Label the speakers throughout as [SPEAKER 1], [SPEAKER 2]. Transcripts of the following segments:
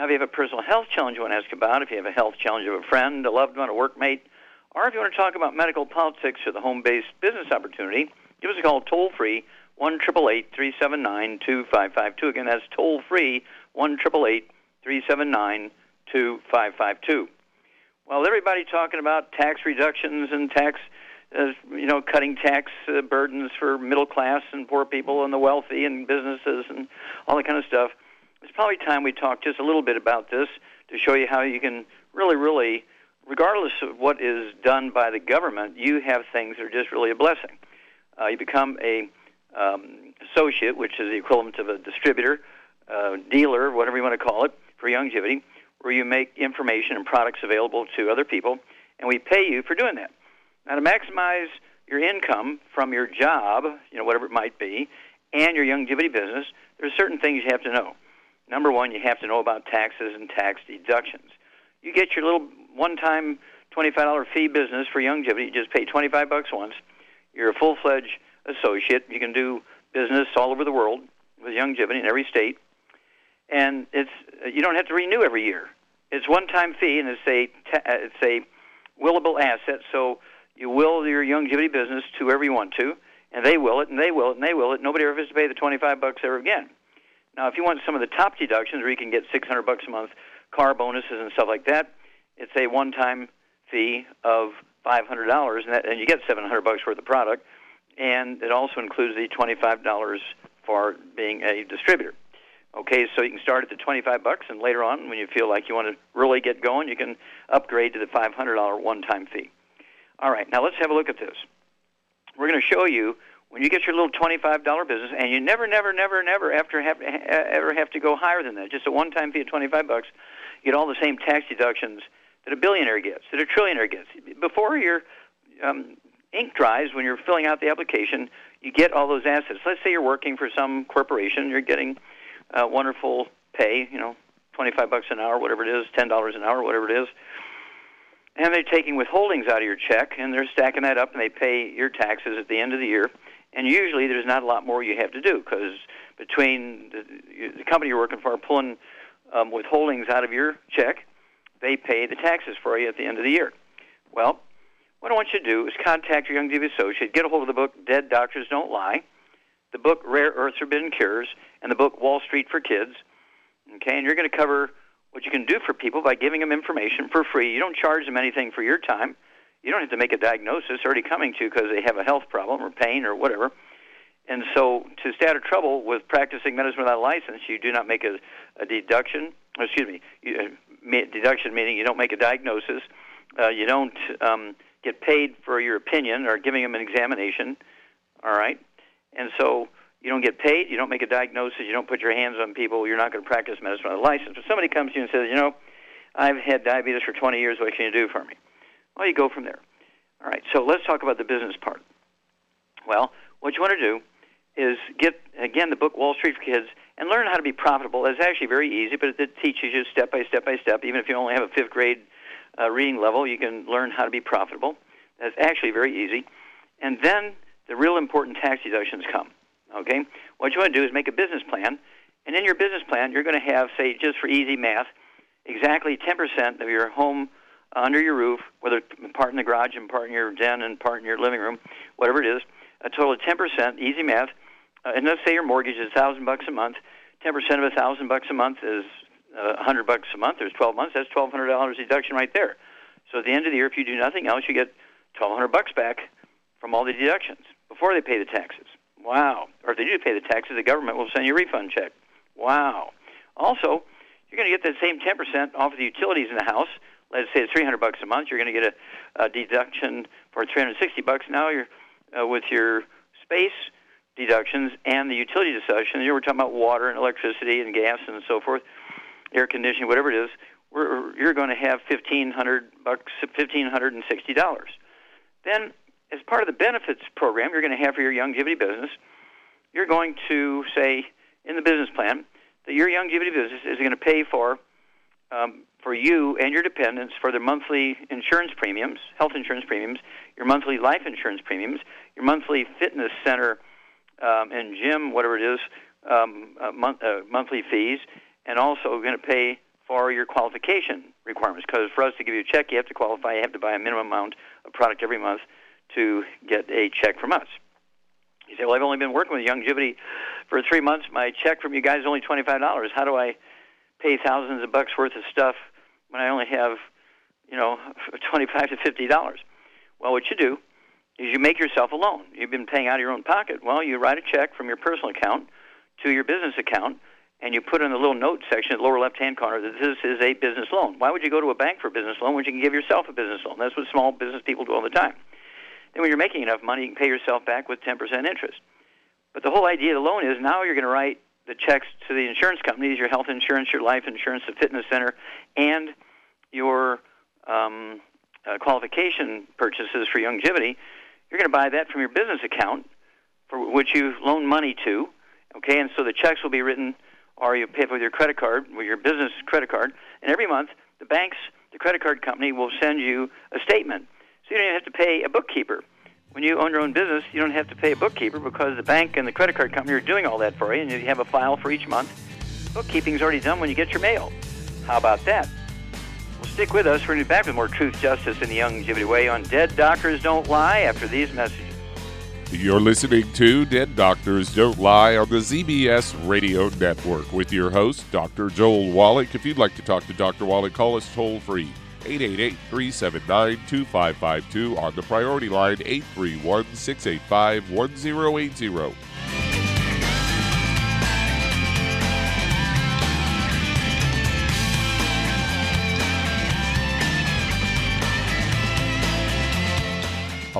[SPEAKER 1] Now, if you have a personal health challenge you want to ask about, if you have a health challenge of a friend, a loved one, a workmate, or if you want to talk about medical politics or the home-based business opportunity, give us a call toll free one triple eight three seven nine two five five two. Again, that's toll free one triple eight three seven nine two five five two. Well, everybody talking about tax reductions and tax, uh, you know, cutting tax uh, burdens for middle class and poor people and the wealthy and businesses and all that kind of stuff it's probably time we talk just a little bit about this to show you how you can really, really, regardless of what is done by the government, you have things that are just really a blessing. Uh, you become a um, associate, which is the equivalent of a distributor, uh, dealer, whatever you want to call it, for Youngevity, where you make information and products available to other people, and we pay you for doing that. Now, to maximize your income from your job, you know, whatever it might be, and your Youngevity business, there are certain things you have to know. Number one, you have to know about taxes and tax deductions. You get your little one-time $25 fee business for Youngevity. You just pay 25 bucks once. You're a full-fledged associate. You can do business all over the world with Youngevity in every state, and it's you don't have to renew every year. It's one-time fee, and it's a it's a willable asset. So you will your Youngevity business to whoever you want to, and they will it, and they will it, and they will it. Nobody ever has to pay the 25 bucks ever again. Now, if you want some of the top deductions where you can get 600 bucks a month, car bonuses and stuff like that, it's a one-time fee of $500, and, that, and you get 700 bucks worth of product, and it also includes the $25 for being a distributor. Okay, so you can start at the 25 bucks, and later on, when you feel like you want to really get going, you can upgrade to the $500 one-time fee. All right, now let's have a look at this. We're going to show you when you get your little twenty-five dollar business, and you never, never, never, never after have, ever have to go higher than that, just a one-time fee of twenty-five bucks, you get all the same tax deductions that a billionaire gets, that a trillionaire gets. Before your um, ink dries, when you're filling out the application, you get all those assets. Let's say you're working for some corporation, you're getting uh, wonderful pay, you know, twenty-five bucks an hour, whatever it is, ten dollars an hour, whatever it is and they're taking withholdings out of your check and they're stacking that up and they pay your taxes at the end of the year and usually there's not a lot more you have to do because between the, the company you're working for pulling um, withholdings out of your check, they pay the taxes for you at the end of the year. Well, what I want you to do is contact your Youngevity associate, get a hold of the book Dead Doctors Don't Lie, the book Rare Earths Forbidden Cures, and the book Wall Street for Kids. Okay, and you're going to cover what you can do for people by giving them information for free. You don't charge them anything for your time you don't have to make a diagnosis already coming to because they have a health problem or pain or whatever. And so, to stay out of trouble with practicing medicine without a license, you do not make a, a deduction. Excuse me, you, uh, deduction meaning you don't make a diagnosis. Uh, you don't um, get paid for your opinion or giving them an examination. All right, and so you don't get paid. You don't make a diagnosis. You don't put your hands on people. You're not going to practice medicine without a license. But somebody comes to you and says, you know, I've had diabetes for 20 years. What can you do for me? Well, you go from there. All right, so let's talk about the business part. Well, what you want to do is get, again, the book Wall Street for Kids and learn how to be profitable. It's actually very easy, but it teaches you step by step by step. Even if you only have a fifth grade uh, reading level, you can learn how to be profitable. That's actually very easy. And then the real important tax deductions come. Okay? What you want to do is make a business plan, and in your business plan, you're going to have, say, just for easy math, exactly 10% of your home under your roof, whether part in the garage and part in your den and part in your living room, whatever it is, a total of 10%, easy math. Uh, and let's say your mortgage is 1000 bucks a month. 10% of a 1000 bucks a month is uh, 100 bucks a month, there's 12 months, that's $1,200 deduction right there. So at the end of the year, if you do nothing else, you get 1,200 bucks back from all the deductions before they pay the taxes. Wow. Or if they do pay the taxes, the government will send you a refund check. Wow. Also, you're going to get that same 10% off of the utilities in the house. Let's say it's 300 bucks a month. You're going to get a, a deduction for 360 bucks. Now you're uh, with your space deductions and the utility deduction. You were talking about water and electricity and gas and so forth, air conditioning, whatever it is. We're, you're going to have 1500 bucks, 1560 dollars. Then, as part of the benefits program you're going to have for your Youngevity business, you're going to say in the business plan that your Youngevity business is going to pay for um, for you and your dependents for their monthly insurance premiums, health insurance premiums, your monthly life insurance premiums, your monthly fitness center um, and gym, whatever it is, um, uh, month, uh, monthly fees, and also going to pay for your qualification requirements. Because for us to give you a check, you have to qualify. You have to buy a minimum amount of product every month to get a check from us. You say, "Well, I've only been working with Youngevity for three months. My check from you guys is only twenty-five dollars. How do I pay thousands of bucks worth of stuff when I only have, you know, twenty-five to fifty dollars?" Well, what you do is you make yourself a loan. You've been paying out of your own pocket. Well, you write a check from your personal account to your business account, and you put in the little note section at the lower left-hand corner that this is a business loan. Why would you go to a bank for a business loan when you can give yourself a business loan? That's what small business people do all the time. Then when you're making enough money, you can pay yourself back with 10% interest. But the whole idea of the loan is now you're going to write the checks to the insurance companies, your health insurance, your life insurance, the fitness center, and your um, uh, qualification purchases for Youngevity. You're going to buy that from your business account, for which you loan money to. Okay, and so the checks will be written, or you pay with your credit card, with your business credit card, and every month the banks, the credit card company will send you a statement so you don't even have to pay a bookkeeper. When you own your own business, you don't have to pay a bookkeeper because the bank and the credit card company are doing all that for you, and you have a file for each month. Bookkeeping's already done when you get your mail. How about that? Well, stick with us. We're going to be back with more truth, justice, and the Youngevity Way on Dead Doctors Don't Lie after these messages.
[SPEAKER 2] You're listening to Dead Doctors Don't Lie on the ZBS Radio Network with your host, Dr. Joel Wallach. If you'd like to talk to Dr. Wallach, call us toll free 888 379 2552 on the priority line 831 685 1080.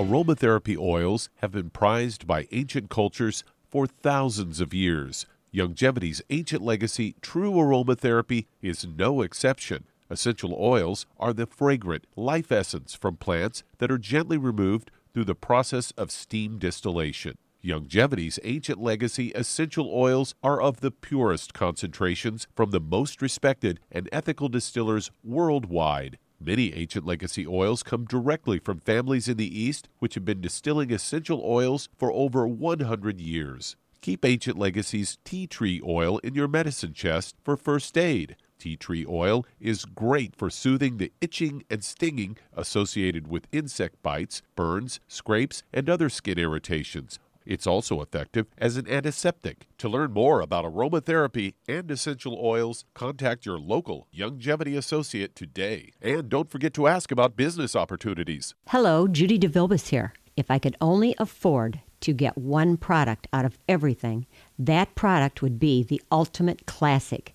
[SPEAKER 2] Aromatherapy oils have been prized by ancient cultures for thousands of years. Youngevity's ancient legacy, true aromatherapy, is no exception. Essential oils are the fragrant life essence from plants that are gently removed through the process of steam distillation. Youngevity's ancient legacy essential oils are of the purest concentrations from the most respected and ethical distillers worldwide. Many ancient legacy oils come directly from families in the East which have been distilling essential oils for over 100 years. Keep Ancient Legacy's tea tree oil in your medicine chest for first aid. Tea tree oil is great for soothing the itching and stinging associated with insect bites, burns, scrapes, and other skin irritations. It's also effective as an antiseptic. To learn more about aromatherapy and essential oils, contact your local Youngevity associate today. And don't forget to ask about business opportunities.
[SPEAKER 3] Hello, Judy DeVilbus here. If I could only afford to get one product out of everything, that product would be the Ultimate Classic.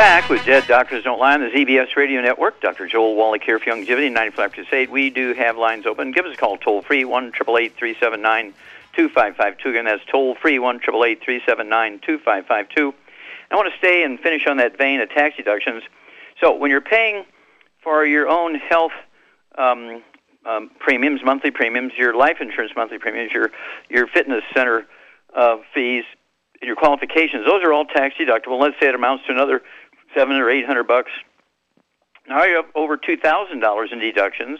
[SPEAKER 1] Back with Dead Doctors Don't Lie on the ZBS Radio Network. Dr. Joel Wallach here for Youngevity, 95 Crusade. We do have lines open. Give us a call toll free, 1 379 2552. Again, that's toll free, 1 379 2552. I want to stay and finish on that vein of tax deductions. So, when you're paying for your own health um, um, premiums, monthly premiums, your life insurance monthly premiums, your your fitness center uh, fees, your qualifications, those are all tax deductible. Let's say it amounts to another seven or eight hundred bucks. Now you have over two thousand dollars in deductions.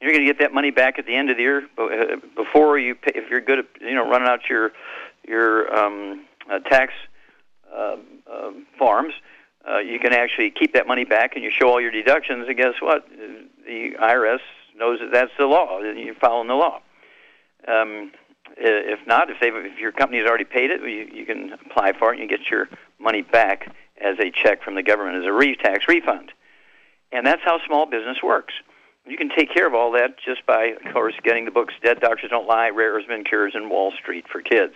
[SPEAKER 1] You're going to get that money back at the end of the year uh, before you pay. If you're good at you know running out your your um, uh, tax uh, uh, forms, uh, you can actually keep that money back and you show all your deductions. And guess what? The IRS knows that that's the law. You're following the law. Um, if not, if if your company has already paid it, you, you can apply for it and you get your money back as a check from the government as a re- tax refund. And that's how small business works. You can take care of all that just by, of course, getting the books "Dead Doctors Don't Lie," "Rare Been Cures," and "Wall Street for Kids."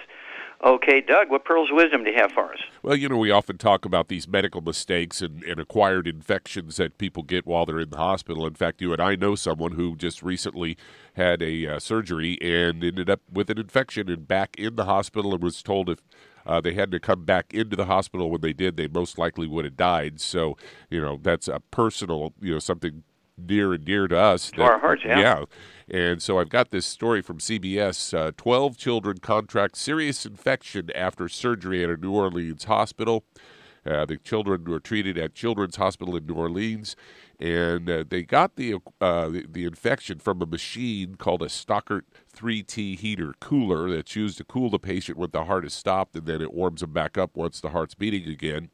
[SPEAKER 1] Okay, Doug, what pearls of wisdom do you have for us?
[SPEAKER 4] Well, you know, we often talk about these medical mistakes and, and, acquired infections that people get while they're in the hospital. In fact, you and I know someone who just recently had a uh, surgery and ended up with an infection and back in the hospital and was told if uh, they had to come back into the hospital when they did, they most likely would have died. So, you know, that's a personal, you know, something near and dear to us.
[SPEAKER 1] To our hearts, yeah.
[SPEAKER 4] Yeah. And so I've got this story from CBS. Uh, 12 children contract serious infection after surgery at a New Orleans hospital. Uh, the children were treated at Children's Hospital in New Orleans, and uh, they got the, uh, the, the infection from a machine called a Stockert 3T heater cooler that's used to cool the patient when the heart is stopped, and then it warms them back up once the heart's beating again.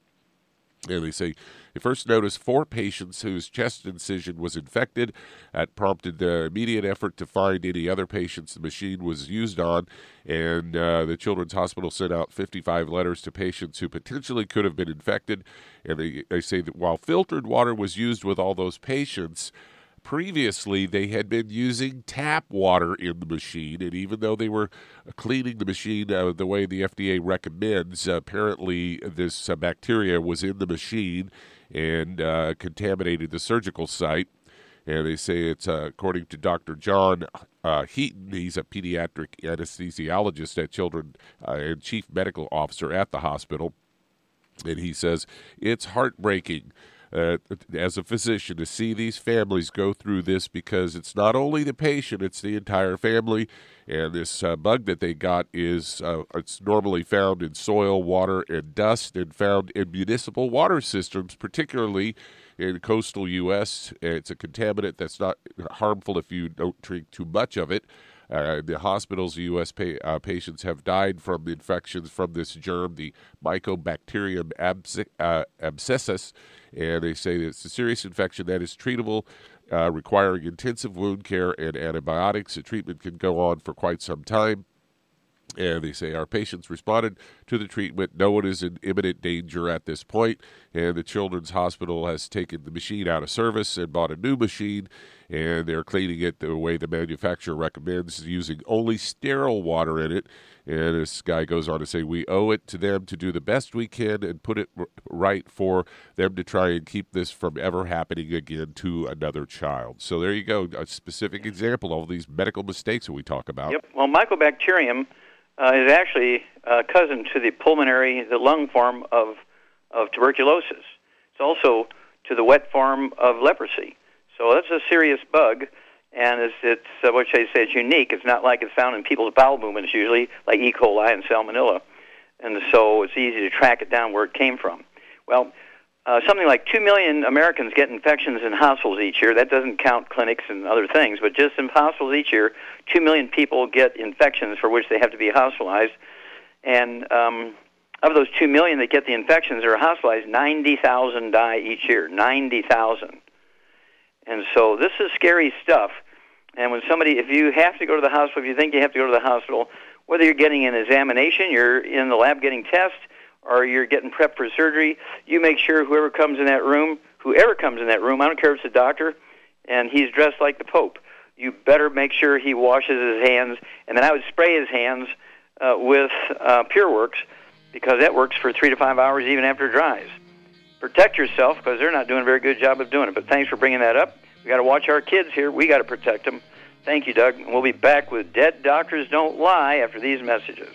[SPEAKER 4] And they say they first noticed four patients whose chest incision was infected. That prompted the immediate effort to find any other patients the machine was used on. And uh, the Children's Hospital sent out 55 letters to patients who potentially could have been infected. And they, they say that while filtered water was used with all those patients, previously they had been using tap water in the machine, and even though they were cleaning the machine uh, the way the FDA recommends, apparently this uh, bacteria was in the machine and uh, contaminated the surgical site. And they say it's uh, according to Dr. John uh, Heaton. He's a pediatric anesthesiologist at Children and chief medical officer at the hospital. And he says it's heartbreaking uh, as a physician to see these families go through this because it's not only the patient, it's the entire family. And this uh, bug that they got is uh, it's normally found in soil, water, and dust, and found in municipal water systems, particularly in coastal U.S. It's a contaminant that's not harmful if you don't drink too much of it. Uh, the hospitals, U.S. Pa- uh, patients have died from infections from this germ, the Mycobacterium uh, abscessus, and they say that it's a serious infection that is treatable, uh, requiring intensive wound care and antibiotics. The treatment can go on for quite some time. And they say our patients responded to the treatment. No one is in imminent danger at this point. point, and the Children's Hospital has taken the machine out of service and bought a new machine, and they're cleaning it the way the manufacturer recommends, using only sterile water in it. And this guy goes on to say, We owe it to them to do the best we can and put it right for them to try and keep this from ever happening again to another child. So there you go, a specific example of all these medical mistakes that we talk about.
[SPEAKER 1] Yep. Well, mycobacterium uh, is actually a cousin to the pulmonary, the lung form of, of tuberculosis. It's also to the wet form of leprosy. So that's a serious bug, and it's, it's uh, what I say? It's unique. It's not like it's found in people's bowel movements usually, like E. coli and Salmonella, and so it's easy to track it down where it came from. Well, uh, something like 2 million Americans get infections in hospitals each year. That doesn't count clinics and other things, but just in hospitals each year, 2 million people get infections for which they have to be hospitalized. And um, of those 2 million that get the infections or are hospitalized, 90,000 die each year. 90,000. And so this is scary stuff. And when somebody, if you have to go to the hospital, if you think you have to go to the hospital, whether you're getting an examination, you're in the lab getting tests, or you're getting prepped for surgery, you make sure whoever comes in that room, whoever comes in that room, I don't care if it's a doctor, and he's dressed like the Pope. You better make sure he washes his hands, and then I would spray his hands uh, with uh, PureWorks because that works for three to five hours even after it dries. protect yourself because they're not doing a very good job of doing it. But thanks for bringing that up. We got to watch our kids here. We got to protect them. Thank you, Doug. We'll be back with Dead Doctors Don't Lie after these messages.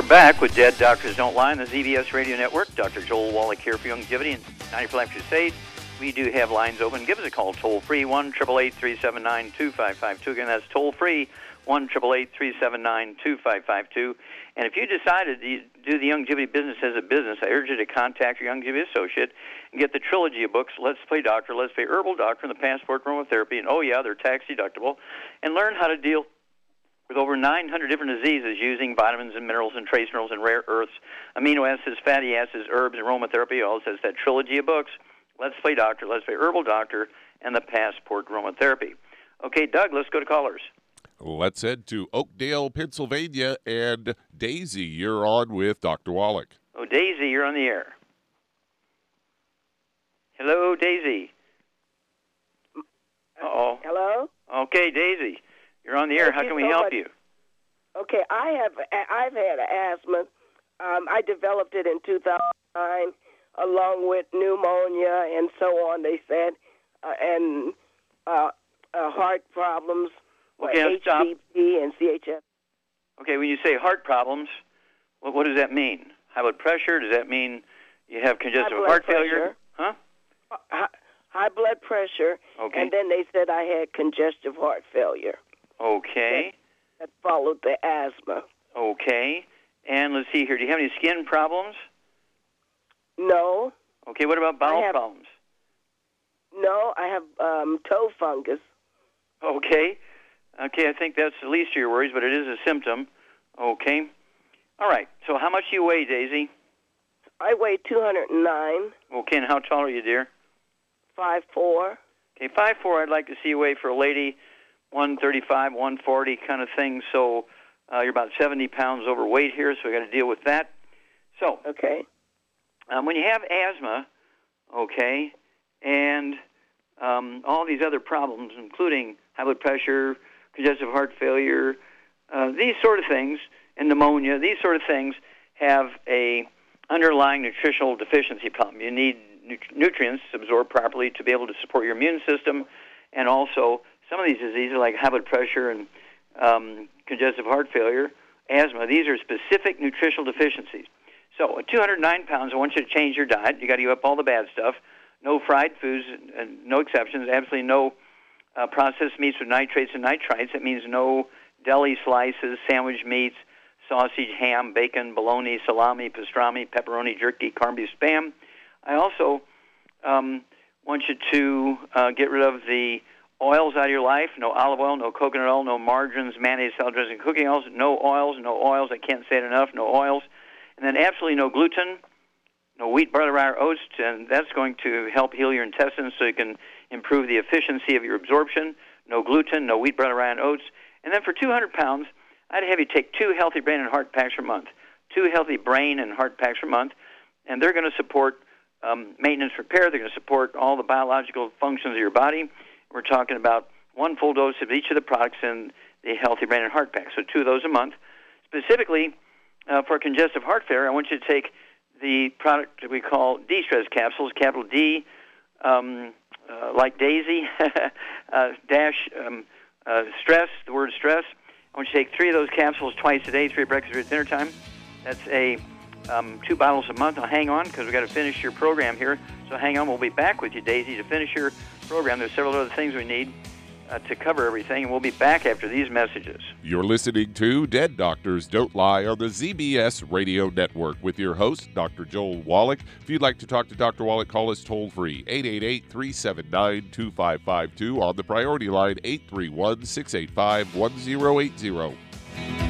[SPEAKER 1] We're back with Dead Doctors Don't Lie on the ZBS Radio Network. Dr. Joel Wallach here for Youngevity and 90 for Crusade. We do have lines open. Give us a call toll free, 1 379 2552. Again, that's toll free, 1 379 2552. And if you decided to do the Youngevity business as a business, I urge you to contact your Youngevity associate and get the trilogy of books, Let's Play Doctor, Let's Play Herbal Doctor, and the Passport Aromatherapy. And oh, yeah, they're tax deductible. And learn how to deal with over 900 different diseases using vitamins and minerals and trace minerals and rare earths, amino acids, fatty acids, herbs, aromatherapy. All says that trilogy of books, Let's Play Doctor, Let's Play Herbal Doctor, and the Passport Aromatherapy. Okay, Doug, let's go to callers.
[SPEAKER 2] Let's head to Oakdale, Pennsylvania, and Daisy, you're on with Dr. Wallach.
[SPEAKER 1] Oh, Daisy, you're on the air. Hello, Daisy. Uh-oh.
[SPEAKER 5] Hello?
[SPEAKER 1] Okay, Daisy. You're on the air.
[SPEAKER 5] Thank
[SPEAKER 1] How can we
[SPEAKER 5] so
[SPEAKER 1] help
[SPEAKER 5] much.
[SPEAKER 1] you?
[SPEAKER 5] Okay, I have I've had asthma. Um, I developed it in 2009, along with pneumonia and so on. They said, uh, and uh, uh, heart problems,
[SPEAKER 1] Okay, now stop.
[SPEAKER 5] HBP and CHF.
[SPEAKER 1] Okay, when you say heart problems, what, what does that mean? High blood pressure? Does that mean you have congestive
[SPEAKER 5] blood
[SPEAKER 1] heart
[SPEAKER 5] pressure.
[SPEAKER 1] failure? Huh?
[SPEAKER 5] High, high blood pressure,
[SPEAKER 1] Okay.
[SPEAKER 5] and then they said I had congestive heart failure
[SPEAKER 1] Okay.
[SPEAKER 5] that followed the asthma.
[SPEAKER 1] Okay. And let's see here. Do you have any skin problems?
[SPEAKER 5] No,
[SPEAKER 1] Okay. What about bowel
[SPEAKER 5] have-
[SPEAKER 1] problems?
[SPEAKER 5] no, I have um, toe fungus.
[SPEAKER 1] Okay. Okay, I think that's the least of your worries, but it is a symptom. Okay. All right. So how much do you weigh, Daisy?
[SPEAKER 5] I weigh 209,
[SPEAKER 1] Okay, and how tall are you, dear?
[SPEAKER 5] 5'4".
[SPEAKER 1] Okay, five four. I'd like to see you weigh for a lady, one thirty five, one forty kind of thing. So uh, you're about seventy pounds overweight here, so we got to deal with that. So
[SPEAKER 5] Okay.
[SPEAKER 1] um, when you have asthma, okay, and um, all these other problems, including high blood pressure, congestive heart failure, uh, these sort of things, and pneumonia, these sort of things have a underlying nutritional deficiency problem. You need nutrients absorbed properly to be able to support your immune system, and also some of these diseases like high blood pressure and um, congestive heart failure, asthma. These are specific nutritional deficiencies. So at 209 pounds, I want you to change your diet. You got to give up all the bad stuff. No fried foods, uh, no exceptions. Absolutely no uh, processed meats with nitrates and nitrites. That means no deli slices, sandwich meats, sausage, ham, bacon, bologna, salami, pastrami, pepperoni, jerky, corned spam. I also um, want you to uh, get rid of the oils out of your life. No olive oil, no coconut oil, no margarines, mayonnaise, salad dressing, cooking oils. No oils, no oils. I can't say it enough. No oils, and then absolutely no gluten, no wheat, barley, rye, or oats, and that's going to help heal your intestines so you can improve the efficiency of your absorption. No gluten, no wheat, barley, rye, and oats. And then for 200 pounds, I'd have you take two healthy brain and heart packs per month. Two healthy brain and heart packs per month, and they're going to support um, maintenance repair. They're going to support all the biological functions of your body. We're talking about one full dose of each of the products in the Healthy Brain and Heart Pack. So two of those a month. Specifically uh, for congestive heart failure, I want you to take the product that we call D-stress capsules, capital D, um, uh, like Daisy, uh, dash um, uh, stress, the word stress. I want you to take three of those capsules twice a day, three at breakfast, three at dinner time. That's a um, two bottles a month. Now hang on because we've got to finish your program here. So hang on. We'll be back with you, Daisy, to finish your program. There's several other things we need uh, to cover everything, and we'll be back after these messages.
[SPEAKER 2] You're listening to Dead Doctors Don't Lie on the ZBS Radio Network with your host, Dr. Joel Wallach. If you'd like to talk to Dr. Wallach, call us toll free 888 379 2552 on the priority line 831 685 1080.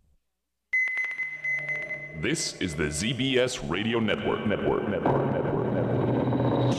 [SPEAKER 6] This is the ZBS Radio Network. Network. Network. Network. Network.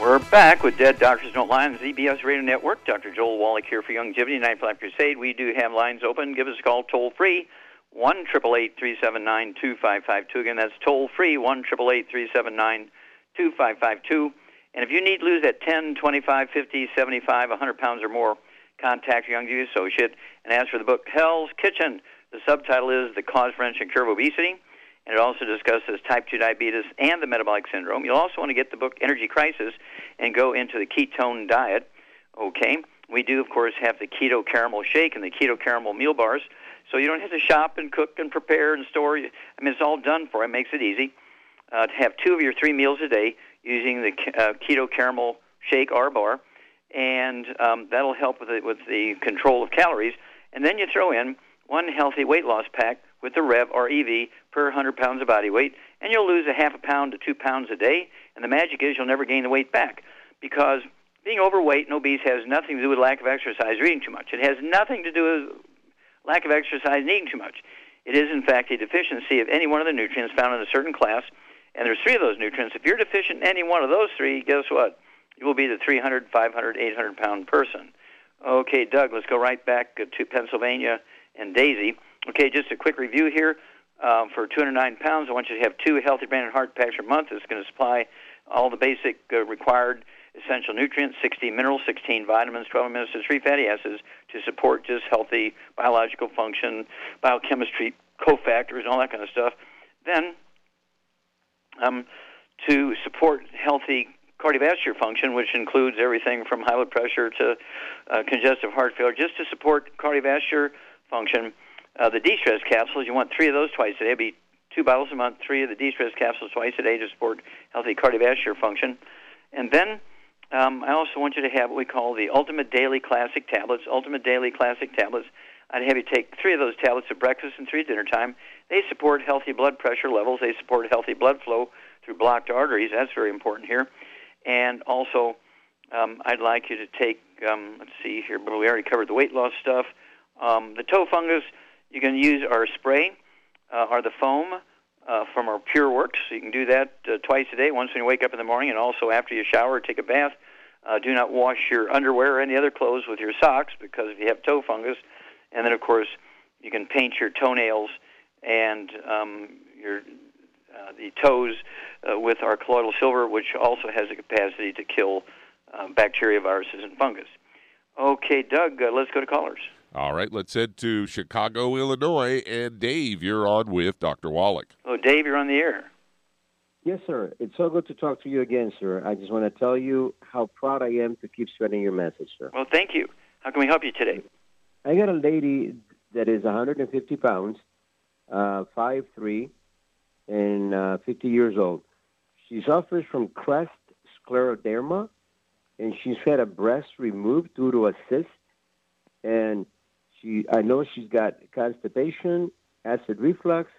[SPEAKER 1] We're back with Dead Doctors Don't Lie on ZBS Radio Network. Dr. Joel Wallach here for Youngevity Night Life Crusade. We do have lines open. Give us a call toll free one triple eight three seven nine two five five two. Again, that's toll free one triple eight three seven nine two five five two. And if you need lose that 10, 25, 50, 75, 100 pounds or more, contact your Youngevity associate and ask for the book Hell's Kitchen. The subtitle is The Cause, Prevention, and Cure of Obesity, and it also discusses type 2 diabetes and the metabolic syndrome. You'll also want to get the book Energy Crisis and go into the ketone diet. Okay, we do, of course, have the keto caramel shake and the keto caramel meal bars. So you don't have to shop and cook and prepare and store. I mean, it's all done for. It makes it easy uh, to have two of your three meals a day using the uh, keto caramel shake or bar, and um, that'll help with the, with the control of calories. And then you throw in one healthy weight loss pack with the Rev or EV per 100 pounds of body weight, and you'll lose a half a pound to two pounds a day. And the magic is you'll never gain the weight back because being overweight and obese has nothing to do with lack of exercise or eating too much. It has nothing to do with lack of exercise and eating too much. It is, in fact, a deficiency of any one of the nutrients found in a certain class, and there's three of those nutrients. If you're deficient in any one of those three, guess what? You will be the 300, 500, 800 pound person. Okay, Doug, let's go right back to Pennsylvania and Daisy. Okay, just a quick review here. Um, for 209 pounds, I want you to have two healthy brain and heart packs per month. It's going to supply all the basic uh, required essential nutrients, 16 minerals, 16 vitamins, 12 amino acids, 3 fatty acids to support just healthy biological function, biochemistry, cofactors, and all that kind of stuff. Then, um, to support healthy cardiovascular function, which includes everything from high blood pressure to uh, congestive heart failure, just to support cardiovascular function. Uh, the de-stress capsules, you want three of those twice a day. It'd be two bottles a month, three of the de-stress capsules twice a day to support healthy cardiovascular function. And then um, I also want you to have what we call the Ultimate Daily Classic tablets. Ultimate Daily Classic tablets. I'd have you take three of those tablets at breakfast and three at dinner time. They support healthy blood pressure levels. They support healthy blood flow through blocked arteries. That's very important here. And also, um, I'd like you to take, um, let's see here, but we already covered the weight loss stuff. Um, the toe fungus, you can use our spray uh, or the foam uh, from our Pure Works. You can do that uh, twice a day, once when you wake up in the morning and also after you shower or take a bath. Uh, do not wash your underwear or any other clothes with your socks because if you have toe fungus, and then of course you can paint your toenails and um, your uh, the toes uh, with our colloidal silver, which also has the capacity to kill uh, bacteria, viruses, and fungus. Okay, Doug, uh, let's go to callers.
[SPEAKER 2] All right, let's head to Chicago, Illinois. And Dave, you're on with Dr. Wallach.
[SPEAKER 1] Oh, Dave, you're on the air.
[SPEAKER 7] Yes, sir. It's so good to talk to you again, sir. I just want to tell you how proud I am to keep spreading your message, sir.
[SPEAKER 1] Well, thank you. How can we help you today?
[SPEAKER 7] I got a lady that is 150 pounds, uh, 5'3", and uh, 50 years old. She suffers from CREST scleroderma, and she's had a breast removed due to a cyst. And she, I know she's got constipation, acid reflux,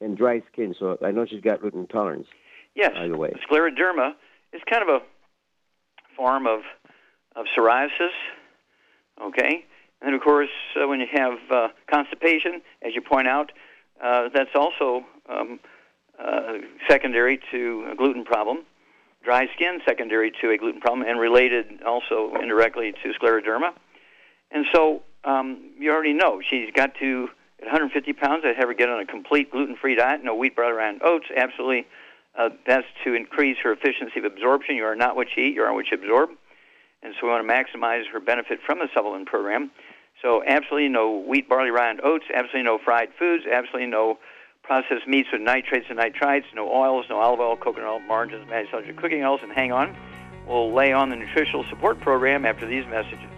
[SPEAKER 7] and dry skin. So I know she's got gluten intolerance.
[SPEAKER 1] Yes.
[SPEAKER 7] By the way,
[SPEAKER 1] scleroderma is kind of a form of of psoriasis. Okay, and then of course uh, when you have uh, constipation, as you point out, uh, that's also um, uh, secondary to a gluten problem. Dry skin secondary to a gluten problem and related also indirectly to scleroderma. And so um, you already know she's got to at 150 pounds, I'd have her get on a complete gluten-free diet, no wheat, bread, and oats. Absolutely, uh, that's to increase her efficiency of absorption. You are not what you eat; you are what you absorb. And so we want to maximize her benefit from the supplement program. So absolutely no wheat, barley, rye, and oats. Absolutely no fried foods. Absolutely no processed meats with nitrates and nitrites. No oils, no olive oil, coconut oil, margarines, manufactured cooking oils. And hang on, we'll lay on the nutritional support program after these messages.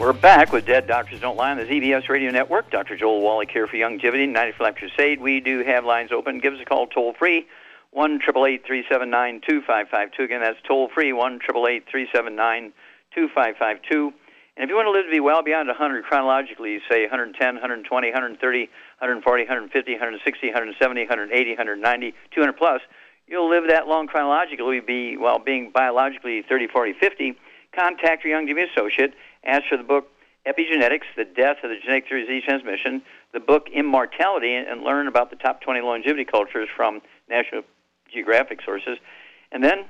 [SPEAKER 1] We're back with Dead Doctors Don't Lie on the ZBS Radio Network. Dr. Joel Wallach here for Youngevity, 90 for Life Crusade. We do have lines open. Give us a call toll free, 1 379 2552. Again, that's toll free, 1 379 2552. And if you want to live to be well beyond 100 chronologically, say 110, 120, 130, 140, 150, 160, 170, 180, 190, 200 plus, you'll live that long chronologically, be while being biologically 30, 40, 50. Contact your Youngevity associate Ask for the book Epigenetics, The Death of the Genetic Theory of Disease Transmission, the book Immortality, and learn about the top 20 longevity cultures from National Geographic sources. And then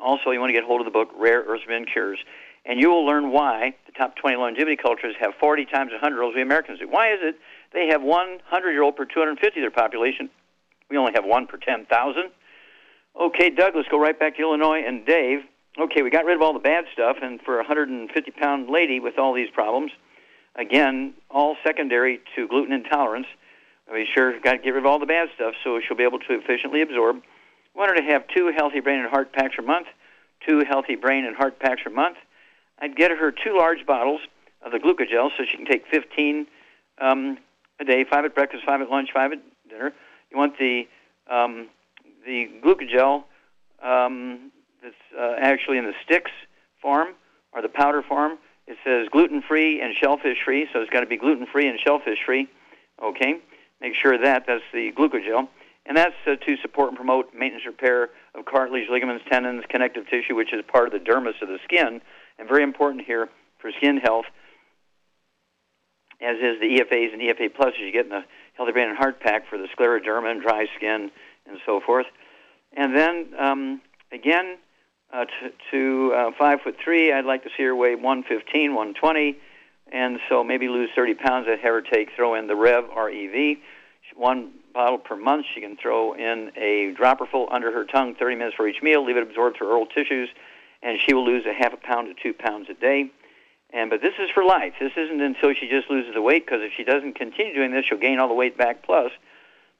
[SPEAKER 1] also, you want to get hold of the book Rare Earths Cures. And you will learn why the top 20 longevity cultures have 40 times 100 as we Americans do. Why is it they have 100 year old per 250 of their population? We only have one per 10,000. Okay, Doug, let's go right back to Illinois. And Dave, okay, we got rid of all the bad stuff, and for a 150 pound lady with all these problems, again, all secondary to gluten intolerance, we sure got to get rid of all the bad stuff so she'll be able to efficiently absorb. Want her to have two healthy brain and heart packs a month, two healthy brain and heart packs a month. I'd get her two large bottles of the glucogel so she can take 15 um, a day, five at breakfast, five at lunch, five at dinner. You want the um, the glucogel um, that's uh, actually in the sticks form or the powder form. It says gluten free and shellfish free, so it's got to be gluten free and shellfish free. Okay, make sure that that's the glucogel, and that's uh, to support and promote maintenance repair of cartilage, ligaments, tendons, connective tissue, which is part of the dermis of the skin, and very important here for skin health. As is the EFAs and EFA plus, as you get in the Healthy Brain and Heart Pack for the scleroderma and dry skin and so forth. And then um, again, uh, to, to uh, five foot three, I'd like to see her weigh 115, 120, and so maybe lose 30 pounds. I'd have her take throw in the Rev REV, one bottle per month. She can throw in a dropper full under her tongue, 30 minutes for each meal. Leave it absorbed through oral tissues, and she will lose a half a pound to two pounds a day. And but this is for life. This isn't until she just loses the weight because if she doesn't continue doing this, she'll gain all the weight back plus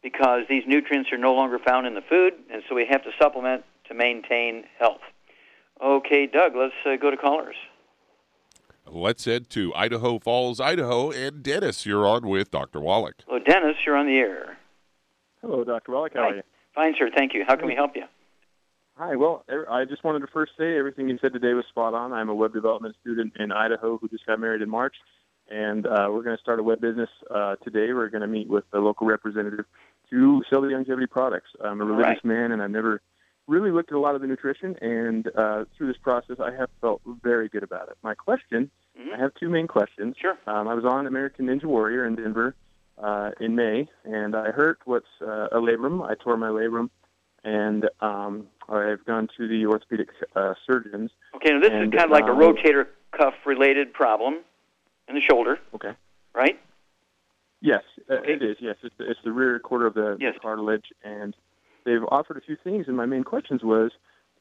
[SPEAKER 1] because these nutrients are no longer found in the food, and so we have to supplement to maintain health. Okay, Doug, let's uh, go to callers.
[SPEAKER 2] Let's head to Idaho Falls, Idaho, and Dennis, you're on with Dr. Wallach.
[SPEAKER 1] Hello, Dennis, you're on the air.
[SPEAKER 8] Hello, Dr. Wallach. How
[SPEAKER 1] Hi.
[SPEAKER 8] are you?
[SPEAKER 1] Fine, sir. Thank you. How can we help you?
[SPEAKER 8] Hi. Well, er- I just wanted to first say everything you said today was spot on. I'm a web development student in Idaho who just got married in March, and uh, we're going to start a web business uh, today. We're going to meet with the local representative to sell the longevity products. I'm a religious
[SPEAKER 1] Right.
[SPEAKER 8] man, and I've never really looked at a lot of the nutrition, and uh, through this process, I have felt very good about it. My question,
[SPEAKER 1] Mhm.
[SPEAKER 8] I have two main questions.
[SPEAKER 1] Sure.
[SPEAKER 8] Um, I was on American Ninja Warrior in Denver uh, in May, and I hurt what's uh, a labrum. I tore my labrum, and um, I've gone to the orthopedic uh, surgeons.
[SPEAKER 1] Okay, now this
[SPEAKER 8] And,
[SPEAKER 1] is kind of like a
[SPEAKER 8] um,
[SPEAKER 1] rotator cuff related problem in the shoulder,
[SPEAKER 8] Okay.
[SPEAKER 1] right?
[SPEAKER 8] Yes, uh,
[SPEAKER 1] Okay.
[SPEAKER 8] it is. Yes, it's the, it's the rear quarter of the
[SPEAKER 1] Yes.
[SPEAKER 8] cartilage, and they've offered a few things. And my main questions was,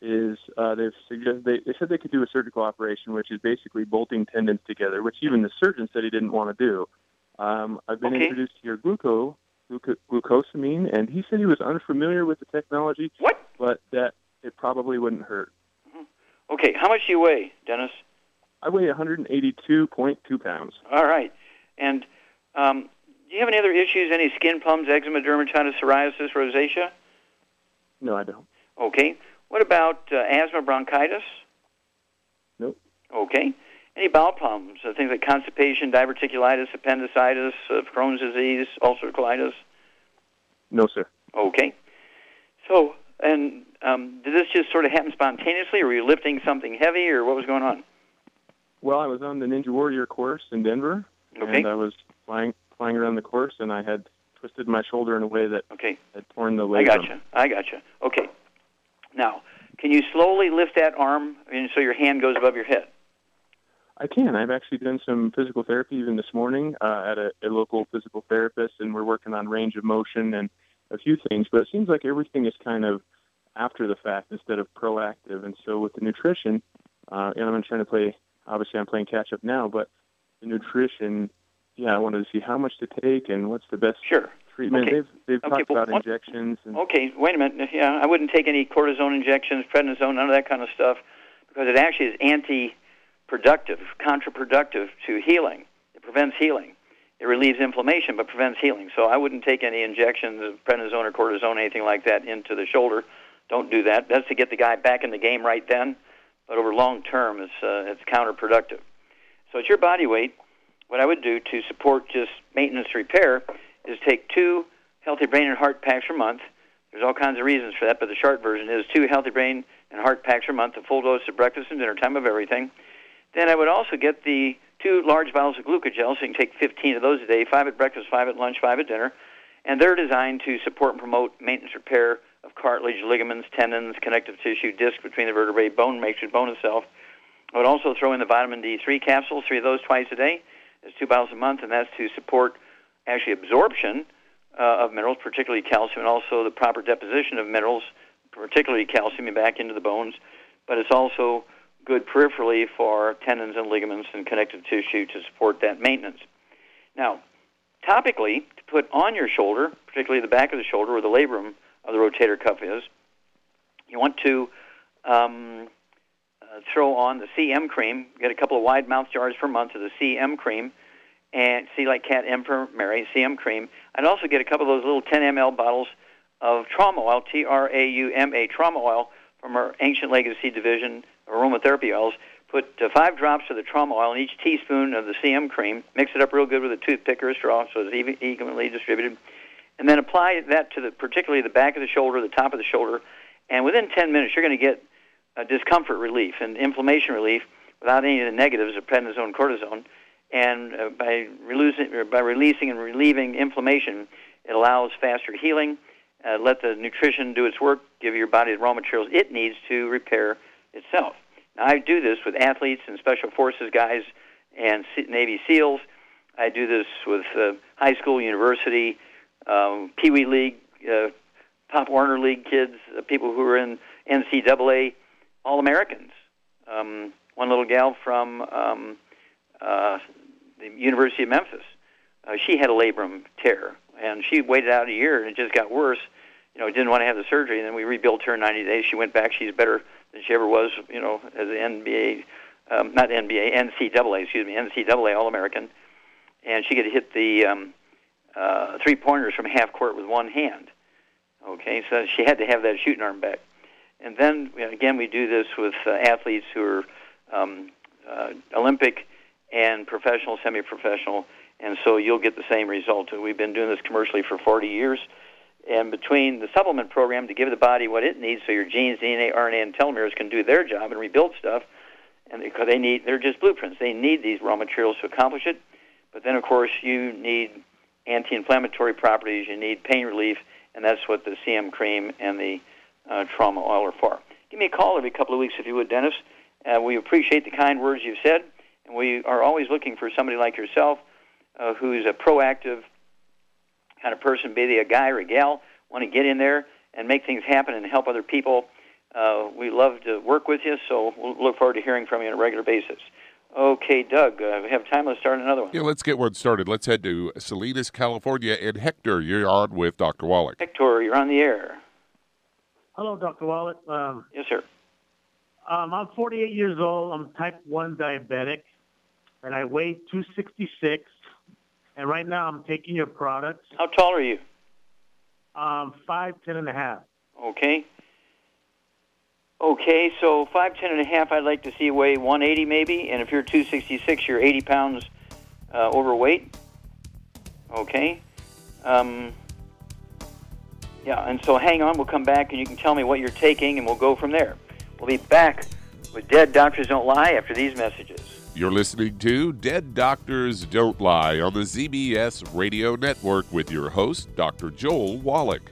[SPEAKER 8] is uh, they've suggested they, they said they could do a surgical operation, which is basically bolting tendons together, which even the surgeon said he didn't want to do. Um, I've been
[SPEAKER 1] Okay.
[SPEAKER 8] introduced to your gluco, gluco, glucosamine, and he said he was unfamiliar with the technology,
[SPEAKER 1] What?
[SPEAKER 8] but that it probably wouldn't hurt.
[SPEAKER 1] Okay, how much do you weigh, Dennis?
[SPEAKER 8] I weigh 182.2 pounds.
[SPEAKER 1] All right. And um, do you have any other issues? Any skin problems, eczema, dermatitis, psoriasis, rosacea?
[SPEAKER 8] No, I don't.
[SPEAKER 1] Okay. What about uh, asthma, bronchitis?
[SPEAKER 8] Nope.
[SPEAKER 1] Okay. Any bowel problems? Uh, things like constipation, diverticulitis, appendicitis, uh, Crohn's disease, ulcerative colitis?
[SPEAKER 8] No, sir.
[SPEAKER 1] Okay. So, and um, did this just sort of happen spontaneously, or were you lifting something heavy, or what was going on?
[SPEAKER 8] Well, I was on the Ninja Warrior course in Denver,
[SPEAKER 1] Okay.
[SPEAKER 8] and I was flying flying around the course, and I had twisted my shoulder in a way that
[SPEAKER 1] Okay.
[SPEAKER 8] had torn the
[SPEAKER 1] I
[SPEAKER 8] labrum.
[SPEAKER 1] gotcha. I gotcha. Okay. Now, can you slowly lift that arm mean, so your hand goes above your head?
[SPEAKER 8] I can. I've actually done some physical therapy even this morning uh, at a, a local physical therapist, and we're working on range of motion and a few things. But it seems like everything is kind of after the fact instead of proactive. And so with the nutrition, uh, and I'm trying to play. Obviously, I'm playing catch up now, but the nutrition. Yeah, I wanted to see how much to take and what's the best
[SPEAKER 1] Sure.
[SPEAKER 8] treatment.
[SPEAKER 1] Okay.
[SPEAKER 8] They've they've
[SPEAKER 1] Okay,
[SPEAKER 8] talked
[SPEAKER 1] well,
[SPEAKER 8] about
[SPEAKER 1] what-
[SPEAKER 8] injections and
[SPEAKER 1] Okay, wait a minute. Yeah, I wouldn't take any cortisone injections, prednisone, none of that kind of stuff, because it actually is anti-productive, counterproductive to healing. It prevents healing. It relieves inflammation, but prevents healing. So I wouldn't take any injections of prednisone or cortisone, anything like that, into the shoulder. Don't do that. That's to get the guy back in the game right then, but over long term, it's uh, it's counterproductive. So it's your body weight, what I would do to support just maintenance repair is take two healthy brain and heart packs per month. There's all kinds of reasons for that, but the short version is two healthy brain and heart packs per month, a full dose of breakfast and dinner time of everything. Then I would also get the two large bottles of glucogel, so you can take 15 of those a day, five at breakfast, five at lunch, five at dinner. And they're designed to support and promote maintenance repair of cartilage, ligaments, tendons, connective tissue, disc between the vertebrae, bone matrix, bone itself. I would also throw in the vitamin D3 capsules, three of those twice a day. There's two bottles a month, and that's to support actually absorption uh, of minerals, particularly calcium, and also the proper deposition of minerals particularly calcium back into the bones, but it's also good peripherally for tendons and ligaments and connective tissue to support that maintenance. Now, topically, to put on your shoulder, particularly the back of the shoulder where the labrum of the rotator cuff is, you want to um, throw on the CM cream. Get a couple of wide mouth jars per month of the CM cream, and C like cat, M for Mary, CM cream. I'd also get a couple of those little 10 ml bottles of trauma oil, T R A U M A, trauma oil from our Ancient Legacy division aromatherapy oils. Put uh, five drops of the trauma oil in each teaspoon of the CM cream. Mix it up real good with a toothpick or a straw so it's even, evenly distributed. And then apply that to the, particularly the back of the shoulder, the top of the shoulder. And within 10 minutes, you're going to get uh, discomfort relief and inflammation relief without any of the negatives of prednisone, cortisone. And uh, by, releasing, by releasing and relieving inflammation, it allows faster healing. Uh, let the nutrition do its work, give your body the raw materials it needs to repair itself. Now, I do this with athletes and special forces guys and Navy SEALs. I do this with uh, high school, university, um, Pee Wee League, uh, Pop Warner League kids, uh, people who are in NCAA all Americans. Um, one little gal from um, uh, the University of Memphis, uh, she had a labrum tear, and she waited out a year, and it just got worse. You know, didn't want to have the surgery, and then we rebuilt her in 90 days. She went back. She's better than she ever was. You know, as an NBA, um, not NBA, NCAA, excuse me, NCAA All American, and she could hit the um, uh, three pointers from half court with one hand. Okay, so she had to have that shooting arm back. And then again, we do this with uh, athletes who are um, uh, Olympic and professional, semi-professional, and so you'll get the same result. We've been doing this commercially for 40 years, and between the supplement program to give the body what it needs, so your genes, DNA, RNA, and telomeres can do their job and rebuild stuff, and because they need, they're just blueprints. They need these raw materials to accomplish it. But then, of course, you need anti-inflammatory properties. You need pain relief, and that's what the CM cream and the uh, trauma oil or far. Give me a call every couple of weeks if you would, Dennis. Uh, we appreciate the kind words you've said, and we are always looking for somebody like yourself uh, who's a proactive kind of person, be they a guy or a gal, want to get in there and make things happen and help other people. Uh, we love to work with you, so we'll look forward to hearing from you on a regular basis. Okay, Doug, uh, we have time. Let's start another one.
[SPEAKER 2] Yeah, let's get one started. Let's head to Salinas, California. And Hector, you're on with Dr. Wallach.
[SPEAKER 1] Hector, you're on the air.
[SPEAKER 9] Hello, Dr. Wallach. Um,
[SPEAKER 1] yes, sir.
[SPEAKER 9] Um, I'm 48 years old. I'm type 1 diabetic, and I weigh 266. And right now I'm taking your products.
[SPEAKER 1] How tall are you?
[SPEAKER 9] Um, 5'10 and a half.
[SPEAKER 1] Okay. Okay, so 5'10 and a half, I'd like to see you weigh 180 maybe. And if you're 266, you're 80 pounds uh, overweight. Okay. Um, yeah, and so hang on. We'll come back and you can tell me what you're taking, and we'll go from there. We'll be back with Dead Doctors Don't Lie after these messages.
[SPEAKER 2] You're listening to Dead Doctors Don't Lie on the ZBS Radio Network with your host, Dr. Joel Wallach.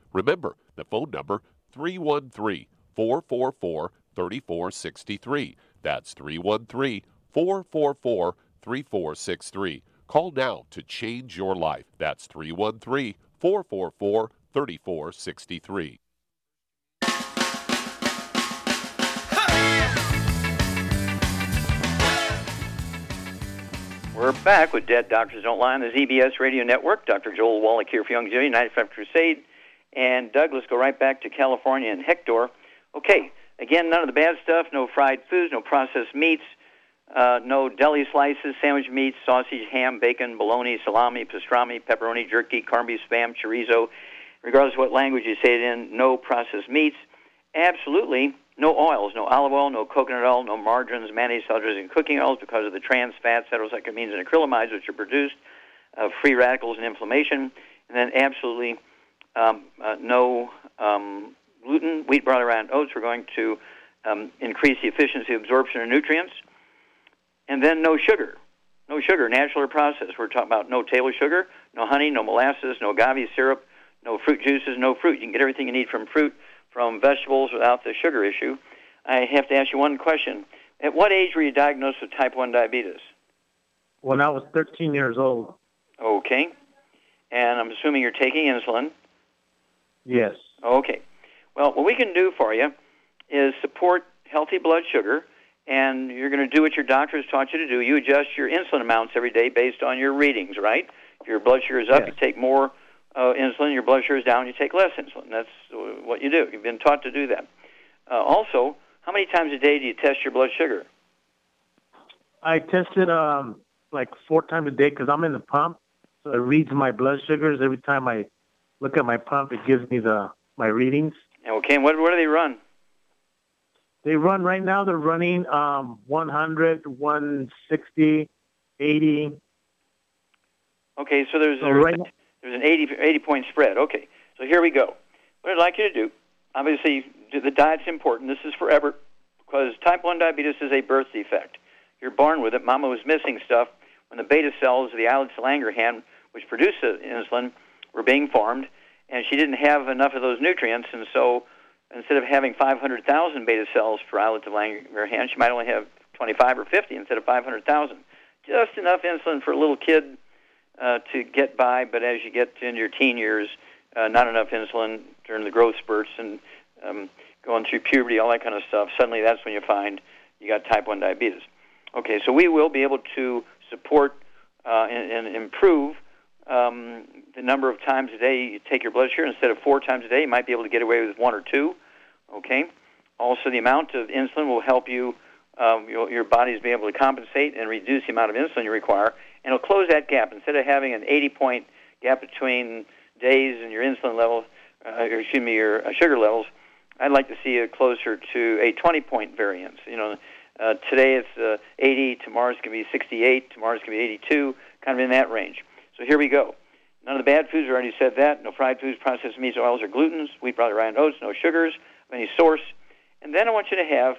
[SPEAKER 2] Remember, the phone number 313 444 3463. That's 313 444 3463. Call now to change your life. That's 313 444 3463.
[SPEAKER 1] We're back with Dead Doctors Don't Lie on the ZBS Radio Network. Dr. Joel Wallach here for Young Youngevity, 95 Crusade. And Douglas go right back to California and Hector. Okay, again, none of the bad stuff, no fried foods, no processed meats, uh, no deli slices, sandwich meats, sausage, ham, bacon, bologna, salami, pastrami, pepperoni, jerky, beef, spam, chorizo. Regardless of what language you say it in, no processed meats. Absolutely no oils, no olive oil, no coconut oil, no margarines, mayonnaise, cellulose, and cooking oils because of the trans fats, heterocyclamines, and acrylamides, which are produced of free radicals and inflammation. And then absolutely um, uh, no um, gluten, wheat, barley, rye, and oats. We're going to um, increase the efficiency of absorption of nutrients. And then no sugar. No sugar, natural or processed. We're talking about no table sugar, no honey, no molasses, no agave syrup, no fruit juices, no fruit. You can get everything you need from fruit from vegetables without the sugar issue. I have to ask you one question. At what age were you diagnosed with type 1 diabetes?
[SPEAKER 9] When I was 13 years old.
[SPEAKER 1] Okay. And I'm assuming you're taking insulin.
[SPEAKER 9] Yes.
[SPEAKER 1] Okay. Well, what we can do for you is support healthy blood sugar, and you're going to do what your doctor has taught you to do. You adjust your insulin amounts every day based on your readings, right? If your blood sugar is up,
[SPEAKER 9] Yes.
[SPEAKER 1] you take more uh, insulin. Your blood sugar is down, you take less insulin. That's what you do. You've been taught to do that. Uh, also, how many times a day do you test your blood sugar?
[SPEAKER 9] I tested um like four times a day because I'm in the pump, so it reads my blood sugars every time I look at my pump. It gives me the my readings.
[SPEAKER 1] Okay, and what, what do they run?
[SPEAKER 9] They run right now. They're running um 100, 160, 80.
[SPEAKER 1] Okay, so there's
[SPEAKER 9] So
[SPEAKER 1] there's,
[SPEAKER 9] right
[SPEAKER 1] there's an 80, 80 point spread. Okay, so here we go. What I'd like you to do, obviously, the diet's important. This is forever because type 1 diabetes is a birth defect. You're born with it. Mama was missing stuff when the beta cells of the islet Langerhans, which produce the insulin, were being formed, and she didn't have enough of those nutrients, and so instead of having 500,000 beta cells for islet of Langerhans, she might only have 25 or 50 instead of 500,000. Just enough insulin for a little kid uh, to get by, but as you get into your teen years, uh, not enough insulin during the growth spurts and um, going through puberty, all that kind of stuff. Suddenly, that's when you find you got type 1 diabetes. Okay, so we will be able to support uh, and, and improve um, the number of times a day you take your blood sugar. Instead of four times a day, you might be able to get away with one or two. Okay. Also, the amount of insulin will help you um, your, your body's be able to compensate and reduce the amount of insulin you require, and it'll close that gap. Instead of having an 80 point gap between days and your insulin level, uh, or excuse me, your uh, sugar levels, I'd like to see it closer to a 20 point variance. You know, uh, today it's uh, 80, tomorrow's going to be 68, tomorrow's going to be 82, kind of in that range. So here we go. None of the bad foods, I already said that. No fried foods, processed meats, oils, or glutens, wheat, barley, rye, and oats, no sugars of any source. And then I want you to have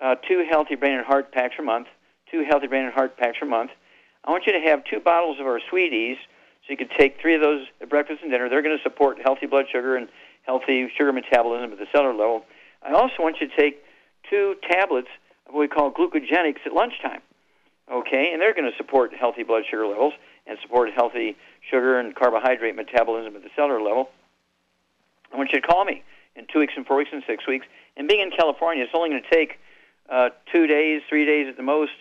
[SPEAKER 1] uh, two healthy brain and heart packs per month, two healthy brain and heart packs per month. I want you to have two bottles of our Sweet Eze, so you could take three of those at breakfast and dinner. They're going to support healthy blood sugar and healthy sugar metabolism at the cellular level. I also want you to take two tablets of what we call glucogenics at lunchtime. Okay, and they're going to support healthy blood sugar levels and support healthy sugar and carbohydrate metabolism at the cellular level. I want you to call me in two weeks and four weeks and six weeks. And being in California, it's only going to take uh, two days, three days at the most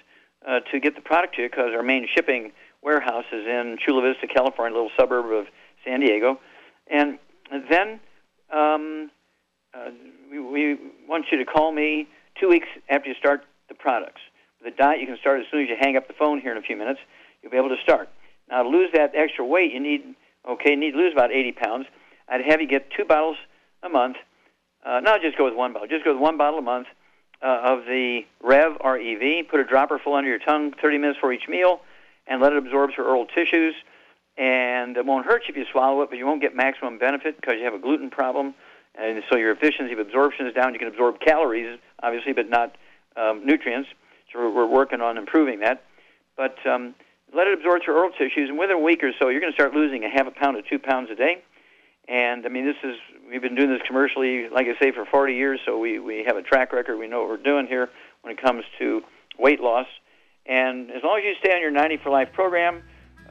[SPEAKER 1] uh, to get the product to you because our main shipping warehouse is in Chula Vista, California, a little suburb of San Diego. And then um, uh, we, we want you to call me two weeks after you start the products. The diet you can start as soon as you hang up the phone here in a few minutes. You'll be able to start. Now, to lose that extra weight, you need okay, you need to lose about 80 pounds. I'd have you get two bottles a month. Uh, not just go with one bottle. Just go with one bottle a month uh, of the Rev REV. Put a dropper full under your tongue, 30 minutes for each meal, and let it absorb through oral tissues. And it won't hurt you if you swallow it, but you won't get maximum benefit because you have a gluten problem, and so your efficiency of absorption is down. You can absorb calories, obviously, but not um, nutrients. So we're working on improving that. But um, let it absorb through oral tissues, and within a week or so, you're going to start losing a half a pound to two pounds a day. And I mean, this is we've been doing this commercially, like I say, for 40 years, so we we have a track record. We know what we're doing here when it comes to weight loss. And as long as you stay on your 90 for Life program,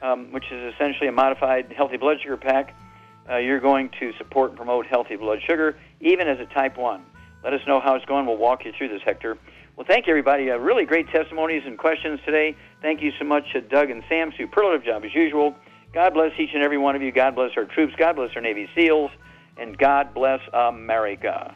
[SPEAKER 1] um, which is essentially a modified healthy blood sugar pack, uh, you're going to support and promote healthy blood sugar, even as a type 1. Let us know how it's going. We'll walk you through this, Hector. Well, thank you, everybody. Uh, really great testimonies and questions today. Thank you so much, to Doug and Sam. Superlative job as usual. God bless each and every one of you. God bless our troops. God bless our Navy SEALs. And God bless America.